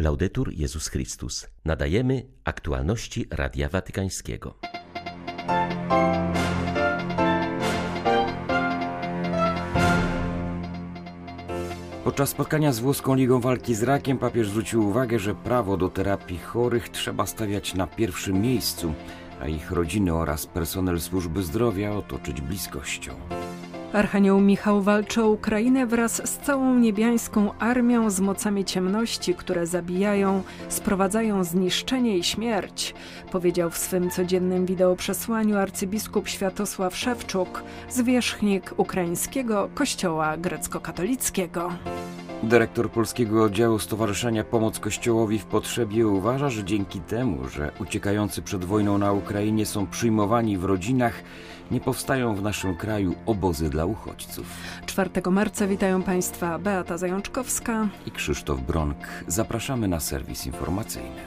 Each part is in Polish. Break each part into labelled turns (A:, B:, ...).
A: Laudetur Jezus Chrystus. Nadajemy aktualności Radia Watykańskiego.
B: Podczas spotkania z włoską Ligą Walki z Rakiem papież zwrócił uwagę, że prawo do terapii chorych trzeba stawiać na pierwszym miejscu, a ich rodziny oraz personel służby zdrowia otoczyć bliskością.
C: Archanioł Michał walczy o Ukrainę wraz z całą niebiańską armią z mocami ciemności, które zabijają, sprowadzają zniszczenie i śmierć, powiedział w swym codziennym wideoprzesłaniu arcybiskup Światosław Szewczuk, zwierzchnik ukraińskiego kościoła grecko-katolickiego.
B: Dyrektor polskiego oddziału Stowarzyszenia Pomoc Kościołowi w Potrzebie uważa, że dzięki temu, że uciekający przed wojną na Ukrainie są przyjmowani w rodzinach, nie powstają w naszym kraju obozy dla uchodźców.
C: 4 marca witają Państwa Beata Zajączkowska
B: i Krzysztof Bronk. Zapraszamy na serwis informacyjny.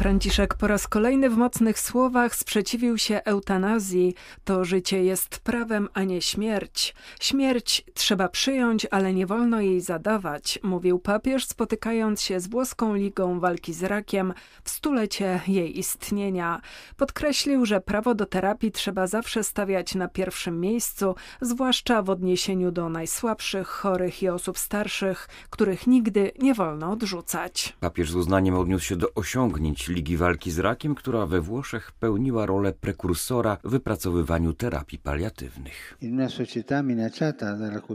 C: Franciszek po raz kolejny w mocnych słowach sprzeciwił się eutanazji. To życie jest prawem, a nie śmierć. Śmierć trzeba przyjąć, ale nie wolno jej zadawać, mówił papież, spotykając się z włoską Ligą Walki z Rakiem w stulecie jej istnienia. Podkreślił, że prawo do terapii trzeba zawsze stawiać na pierwszym miejscu, zwłaszcza w odniesieniu do najsłabszych, chorych i osób starszych, których nigdy nie wolno odrzucać.
B: Papież z uznaniem odniósł się do osiągnięć Ligi Walki z Rakiem, która we Włoszech pełniła rolę prekursora w wypracowywaniu terapii paliatywnych.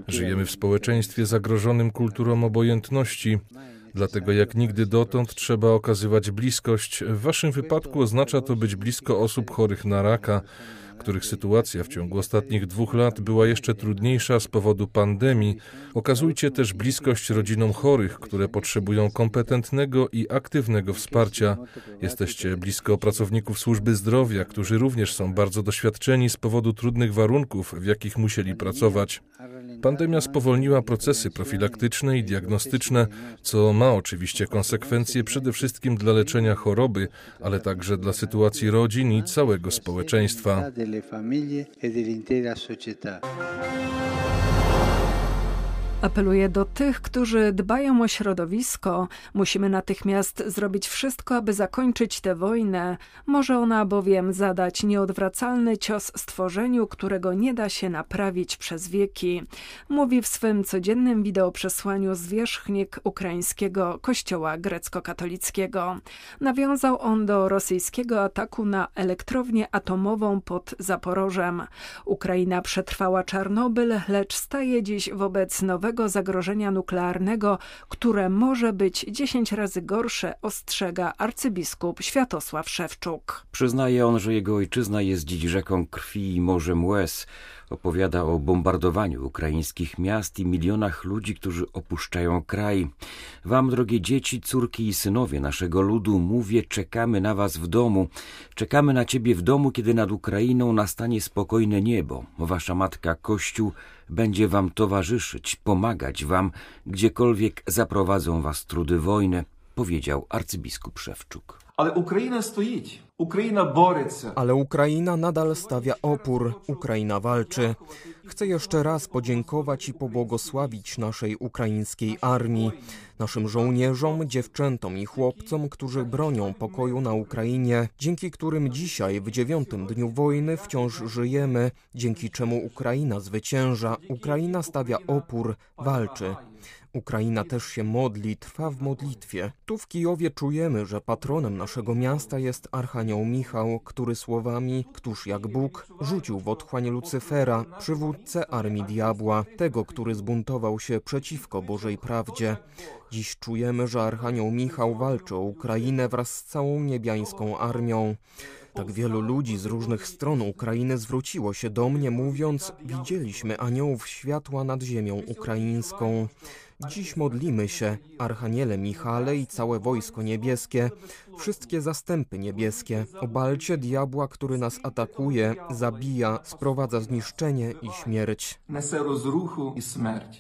D: Żyjemy w społeczeństwie zagrożonym kulturą obojętności. Dlatego jak nigdy dotąd trzeba okazywać bliskość. W waszym wypadku oznacza to być blisko osób chorych na raka, których sytuacja w ciągu ostatnich dwóch lat była jeszcze trudniejsza z powodu pandemii, okazujcie też bliskość rodzinom chorych, które potrzebują kompetentnego i aktywnego wsparcia. Jesteście blisko pracowników służby zdrowia, którzy również są bardzo doświadczeni z powodu trudnych warunków, w jakich musieli pracować. Pandemia spowolniła procesy profilaktyczne i diagnostyczne, co ma oczywiście konsekwencje przede wszystkim dla leczenia choroby, ale także dla sytuacji rodzin i całego społeczeństwa.
C: Apeluje do tych, którzy dbają o środowisko. Musimy natychmiast zrobić wszystko, aby zakończyć tę wojnę. Może ona bowiem zadać nieodwracalny cios stworzeniu, którego nie da się naprawić przez wieki. Mówi w swym codziennym wideoprzesłaniu zwierzchnik ukraińskiego kościoła grecko-katolickiego. Nawiązał on do rosyjskiego ataku na elektrownię atomową pod Zaporożem. Ukraina przetrwała Czarnobyl, lecz staje dziś wobec nowego zagrożenia nuklearnego, które może być 10 razy gorsze, ostrzega arcybiskup Światosław Szewczuk.
B: Przyznaje on, że jego ojczyzna jest dziś rzeką krwi i morzem łez. Opowiada o bombardowaniu ukraińskich miast i milionach ludzi, którzy opuszczają kraj. Wam, drogie dzieci, córki i synowie naszego ludu, mówię, czekamy na was w domu. Czekamy na ciebie w domu, kiedy nad Ukrainą nastanie spokojne niebo. Wasza matka Kościół będzie wam towarzyszyć, pomagać wam, gdziekolwiek zaprowadzą was trudy wojny, powiedział arcybiskup Szewczuk.
E: Ale Ukraina stoi. Ukraina boryca.
F: Ale Ukraina nadal stawia opór. Ukraina walczy. Chcę jeszcze raz podziękować i pobłogosławić naszej ukraińskiej armii, naszym żołnierzom, dziewczętom i chłopcom, którzy bronią pokoju na Ukrainie, dzięki którym dzisiaj, w dziewiątym dniu wojny, wciąż żyjemy, dzięki czemu Ukraina zwycięża, Ukraina stawia opór, walczy. Ukraina też się modli, trwa w modlitwie. Tu w Kijowie czujemy, że patronem naszego miasta jest Archanioł Michał, który słowami Któż jak Bóg rzucił w otchłań Lucyfera, przywódcę armii diabła, tego, który zbuntował się przeciwko Bożej prawdzie. Dziś czujemy, że Archanioł Michał walczy o Ukrainę wraz z całą niebiańską armią. Tak wielu ludzi z różnych stron Ukrainy zwróciło się do mnie, mówiąc: Widzieliśmy aniołów światła nad ziemią ukraińską. Dziś modlimy się, Archaniele Michale i całe wojsko niebieskie, wszystkie zastępy niebieskie, obalcie diabła, który nas atakuje, zabija, sprowadza zniszczenie i śmierć.
E: Nese rozruchu i śmierć.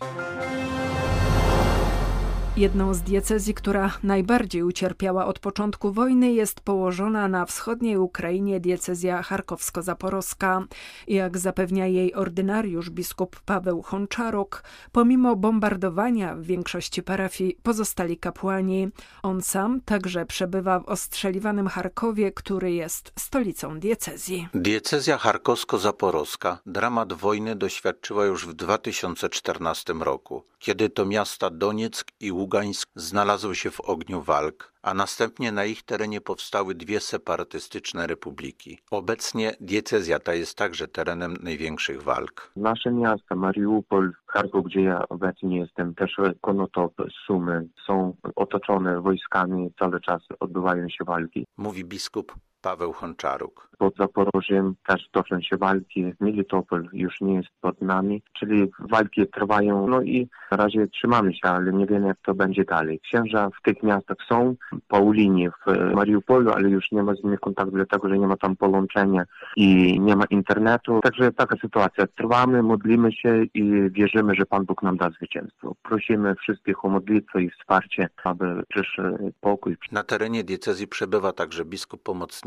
C: Jedną z diecezji, która najbardziej ucierpiała od początku wojny, jest położona na wschodniej Ukrainie diecezja charkowsko-zaporowska. Jak zapewnia jej ordynariusz biskup Paweł Honczaruk, pomimo bombardowania w większości parafii pozostali kapłani. On sam także przebywa w ostrzeliwanym Charkowie, który jest stolicą diecezji.
G: Diecezja charkowsko-zaporowska dramat wojny doświadczyła już w 2014 roku, kiedy to miasta Donieck i Ługańsk znalazły się w ogniu walk, a następnie na ich terenie powstały dwie separatystyczne republiki. Obecnie diecezja ta jest także terenem największych walk.
H: Nasze miasta, Mariupol, Charków, gdzie ja obecnie jestem, też Konotop, Sumy, są otoczone wojskami, cały czas odbywają się walki.
G: Mówi biskup Paweł Honczaruk.
H: Pod Zaporożiem też toczą się walki. Militopol już nie jest pod nami, czyli walki trwają. No i na razie trzymamy się, ale nie wiemy jak to będzie dalej. Księża w tych miastach są, po linii w Mariupolu, ale już nie ma z nimi kontaktu, dlatego że nie ma tam połączenia i nie ma internetu. Także taka sytuacja. Trwamy, modlimy się i wierzymy, że Pan Bóg nam da zwycięstwo. Prosimy wszystkich o modlitwę i wsparcie, aby przyszedł pokój.
G: Na terenie diecezji przebywa także biskup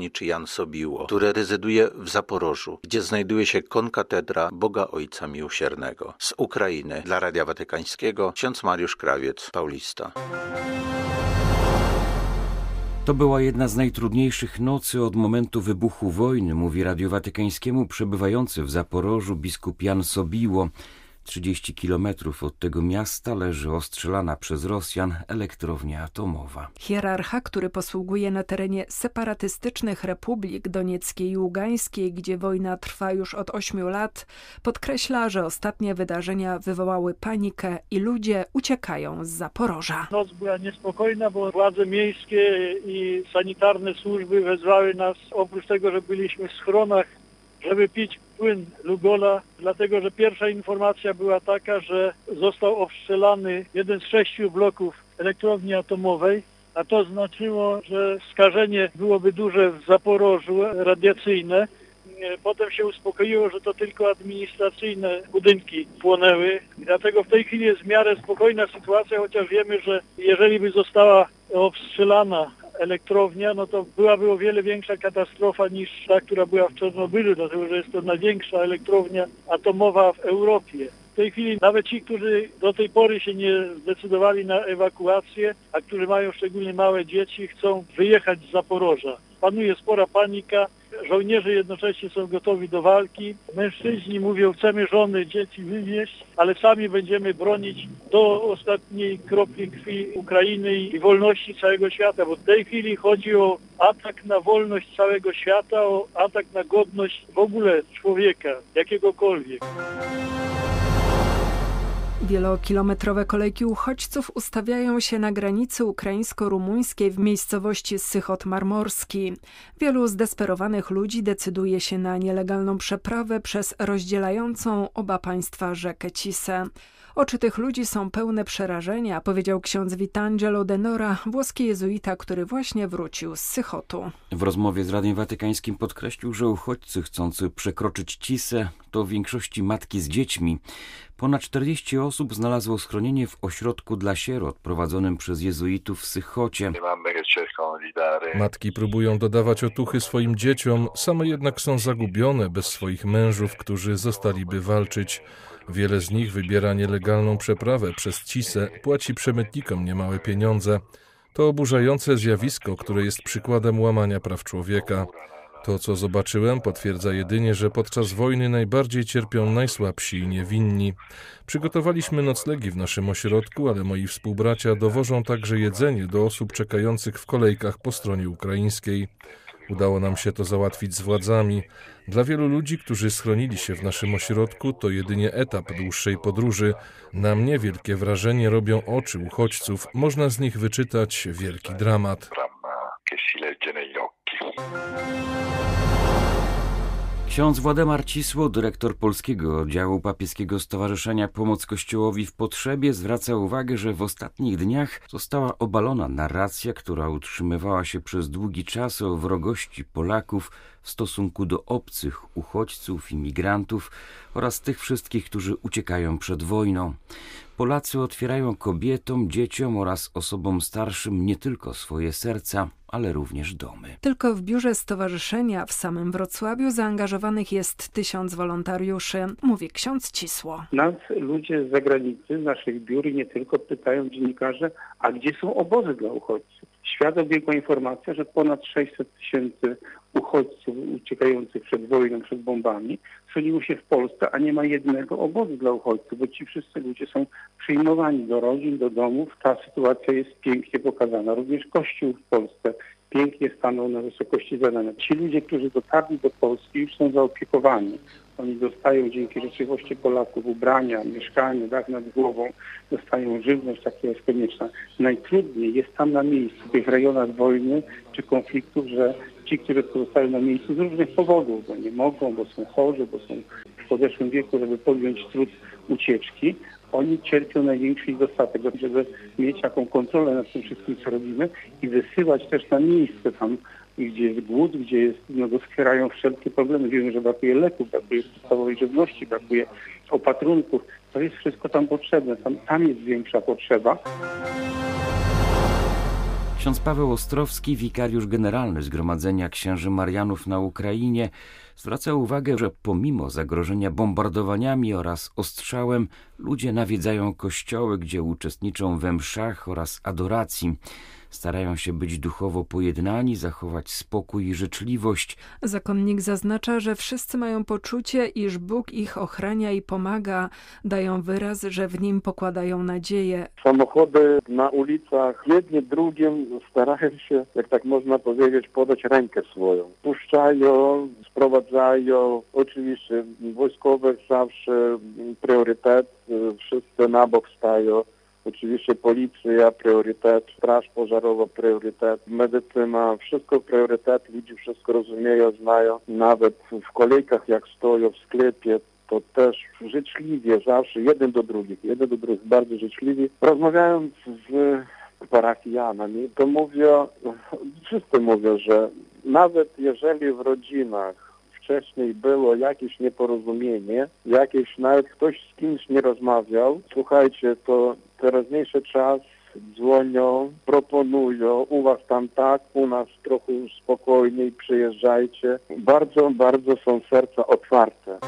G: pomocniczy Jan Sobiło, który rezyduje w Zaporożu, gdzie znajduje się konkatedra Boga Ojca Miłosiernego. Z Ukrainy dla Radia Watykańskiego ksiądz Mariusz Krawiec, Paulista.
B: To była jedna z najtrudniejszych nocy od momentu wybuchu wojny, mówi Radiu Watykańskiemu przebywający w Zaporożu biskup Jan Sobiło. 30 kilometrów od tego miasta leży ostrzelana przez Rosjan elektrownia atomowa.
C: Hierarcha, który posługuje na terenie separatystycznych republik Donieckiej i Ługańskiej, gdzie wojna trwa już od 8 lat, podkreśla, że ostatnie wydarzenia wywołały panikę i ludzie uciekają z Zaporoża.
I: Noc była niespokojna, bo władze miejskie i sanitarne służby wezwały nas, oprócz tego, że byliśmy w schronach, żeby pić płyn Lugola, dlatego że pierwsza informacja była taka, że został obstrzelany jeden z sześciu bloków elektrowni atomowej, a to znaczyło, że skażenie byłoby duże w Zaporożu radiacyjne. Potem się uspokoiło, że to tylko administracyjne budynki płonęły. Dlatego w tej chwili jest w miarę spokojna sytuacja, chociaż wiemy, że jeżeli by została obstrzelana elektrownia, no to byłaby o wiele większa katastrofa niż ta, która była w Czarnobylu, dlatego że jest to największa elektrownia atomowa w Europie. W tej chwili nawet ci, którzy do tej pory się nie zdecydowali na ewakuację, a którzy mają szczególnie małe dzieci, chcą wyjechać z Zaporoża. Panuje spora panika, żołnierze jednocześnie są gotowi do walki. Mężczyźni mówią, chcemy żony, dzieci wywieźć, ale sami będziemy bronić do ostatniej kropli krwi Ukrainy i wolności całego świata, bo w tej chwili chodzi o atak na wolność całego świata, o atak na godność w ogóle człowieka, jakiegokolwiek.
C: Wielokilometrowe kolejki uchodźców ustawiają się na granicy ukraińsko-rumuńskiej w miejscowości Sychot Marmorski. Wielu zdesperowanych ludzi decyduje się na nielegalną przeprawę przez rozdzielającą oba państwa rzekę Cisę. Oczy tych ludzi są pełne przerażenia, powiedział ksiądz Vitangelo Denora, włoski jezuita, który właśnie wrócił z Sychotu.
B: W rozmowie z Radiem Watykańskim podkreślił, że uchodźcy chcący przekroczyć Cisę to w większości matki z dziećmi. Ponad 40 osób znalazło schronienie w ośrodku dla sierot prowadzonym przez jezuitów w Sychocie.
D: Matki próbują dodawać otuchy swoim dzieciom, same jednak są zagubione bez swoich mężów, którzy zostaliby walczyć. Wiele z nich wybiera nielegalną przeprawę przez Cisę, płaci przemytnikom niemałe pieniądze. To oburzające zjawisko, które jest przykładem łamania praw człowieka. To, co zobaczyłem, potwierdza jedynie, że podczas wojny najbardziej cierpią najsłabsi i niewinni. Przygotowaliśmy noclegi w naszym ośrodku, ale moi współbracia dowożą także jedzenie do osób czekających w kolejkach po stronie ukraińskiej. Udało nam się to załatwić z władzami. Dla wielu ludzi, którzy schronili się w naszym ośrodku, to jedynie etap dłuższej podróży. Na mnie wielkie wrażenie robią oczy uchodźców. Można z nich wyczytać wielki dramat.
B: Ksiądz Włademar Cisło, dyrektor polskiego oddziału papieskiego Stowarzyszenia Pomoc Kościołowi w Potrzebie, zwraca uwagę, że w ostatnich dniach została obalona narracja, która utrzymywała się przez długi czas o wrogości Polaków w stosunku do obcych uchodźców, imigrantów oraz tych wszystkich, którzy uciekają przed wojną. Polacy otwierają kobietom, dzieciom oraz osobom starszym nie tylko swoje serca, ale również domy.
C: Tylko w biurze stowarzyszenia w samym Wrocławiu zaangażowanych jest tysiąc wolontariuszy, mówi ksiądz Cisło.
J: Nas ludzie z zagranicy, z naszych biur i nie tylko pytają dziennikarze, a gdzie są obozy dla uchodźców? Świat obiegła informacja, że ponad 600 tysięcy uchodźców uciekających przed wojną, przed bombami schroniło się w Polsce, a nie ma jednego obozu dla uchodźców, bo ci wszyscy ludzie są przyjmowani do rodzin, do domów. Ta sytuacja jest pięknie pokazana. Również Kościół w Polsce pięknie stanął na wysokości zadania. Ci ludzie, którzy dotarli do Polski już są zaopiekowani. Oni dostają dzięki życzliwości Polaków ubrania, mieszkanie, dach nad głową, dostają żywność, taka jest konieczna. Najtrudniej jest tam na miejscu, w tych rejonach wojny czy konfliktów, że ci, którzy pozostają na miejscu z różnych powodów, bo nie mogą, bo są chorzy, bo są w podeszłym wieku, żeby podjąć trud ucieczki, oni cierpią największy dostatek, żeby mieć taką kontrolę nad tym wszystkim, co robimy i wysyłać też na miejsce tam, gdzie jest głód, gdzie jest, no, doskwierają wszelkie problemy. Wiemy, że brakuje leków, brakuje podstawowej żywności, brakuje opatrunków. To jest wszystko tam potrzebne. Tam, tam jest większa potrzeba.
B: Ksiądz Paweł Ostrowski, wikariusz generalny Zgromadzenia Księży Marianów na Ukrainie, zwraca uwagę, że pomimo zagrożenia bombardowaniami oraz ostrzałem, ludzie nawiedzają kościoły, gdzie uczestniczą we mszach oraz adoracji. Starają się być duchowo pojednani, zachować spokój i życzliwość.
C: Zakonnik zaznacza, że wszyscy mają poczucie, iż Bóg ich ochrania i pomaga. Dają wyraz, że w nim pokładają nadzieję.
K: Samochody na ulicach jedni drugim starają się, jak tak można powiedzieć, podać rękę swoją. Puszczają, sprowadzają. Oczywiście wojskowych zawsze priorytet, wszyscy na bok stają. Oczywiście policja, priorytet, straż pożarowa, priorytet, medycyna, wszystko priorytet, ludzie wszystko rozumieją, znają. Nawet w kolejkach jak stoją w sklepie, to też życzliwie zawsze, jeden do drugich, jeden do drugich, bardzo życzliwi. Rozmawiając z parafianami, to mówię, wszyscy mówią, że nawet jeżeli w rodzinach wcześniej było jakieś nieporozumienie, jakieś nawet ktoś z kimś nie rozmawiał, słuchajcie, to teraźniejszy czas dzwonią, proponują, u was tam tak, u nas trochę spokojniej, przyjeżdżajcie. Bardzo, bardzo są serca otwarte.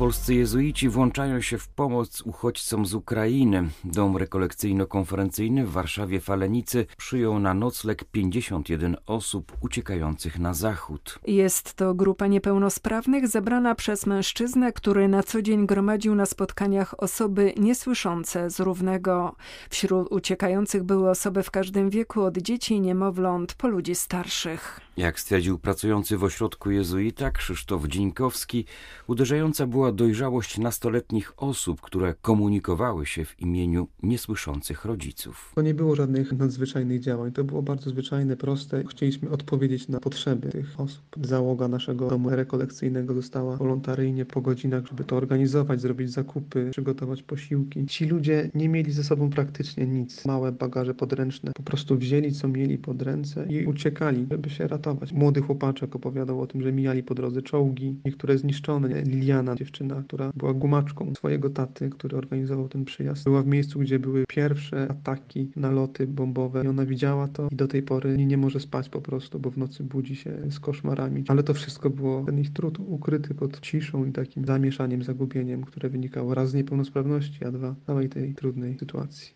B: Polscy jezuici włączają się w pomoc uchodźcom z Ukrainy. Dom rekolekcyjno-konferencyjny w Warszawie Falenicy przyjął na nocleg 51 osób uciekających na zachód.
C: Jest to grupa niepełnosprawnych zebrana przez mężczyznę, który na co dzień gromadził na spotkaniach osoby niesłyszące z równego. Wśród uciekających były osoby w każdym wieku, od dzieci niemowląt po ludzi starszych.
B: Jak stwierdził pracujący w ośrodku jezuita Krzysztof Dzieńkowski, uderzająca była dojrzałość nastoletnich osób, które komunikowały się w imieniu niesłyszących rodziców.
L: To nie było żadnych nadzwyczajnych działań, to było bardzo zwyczajne, proste. Chcieliśmy odpowiedzieć na potrzeby tych osób. Załoga naszego domu rekolekcyjnego została wolontaryjnie po godzinach, żeby to organizować, zrobić zakupy, przygotować posiłki. Ci ludzie nie mieli ze sobą praktycznie nic. Małe bagaże podręczne, po prostu wzięli co mieli pod ręce i uciekali, żeby się ratować Młody chłopaczek opowiadał o tym, że mijali po drodze czołgi, niektóre zniszczone. Liliana, dziewczyna, która była gumaczką swojego taty, który organizował ten przyjazd, była w miejscu, gdzie były pierwsze ataki, naloty bombowe i ona widziała to i do tej pory nie może spać po prostu, bo w nocy budzi się z koszmarami. Ale to wszystko było, ten ich trud ukryty pod ciszą i takim zamieszaniem, zagubieniem, które wynikało raz z niepełnosprawności, a dwa całej tej trudnej sytuacji.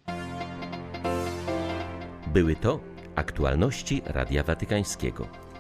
A: Były to aktualności Radia Watykańskiego.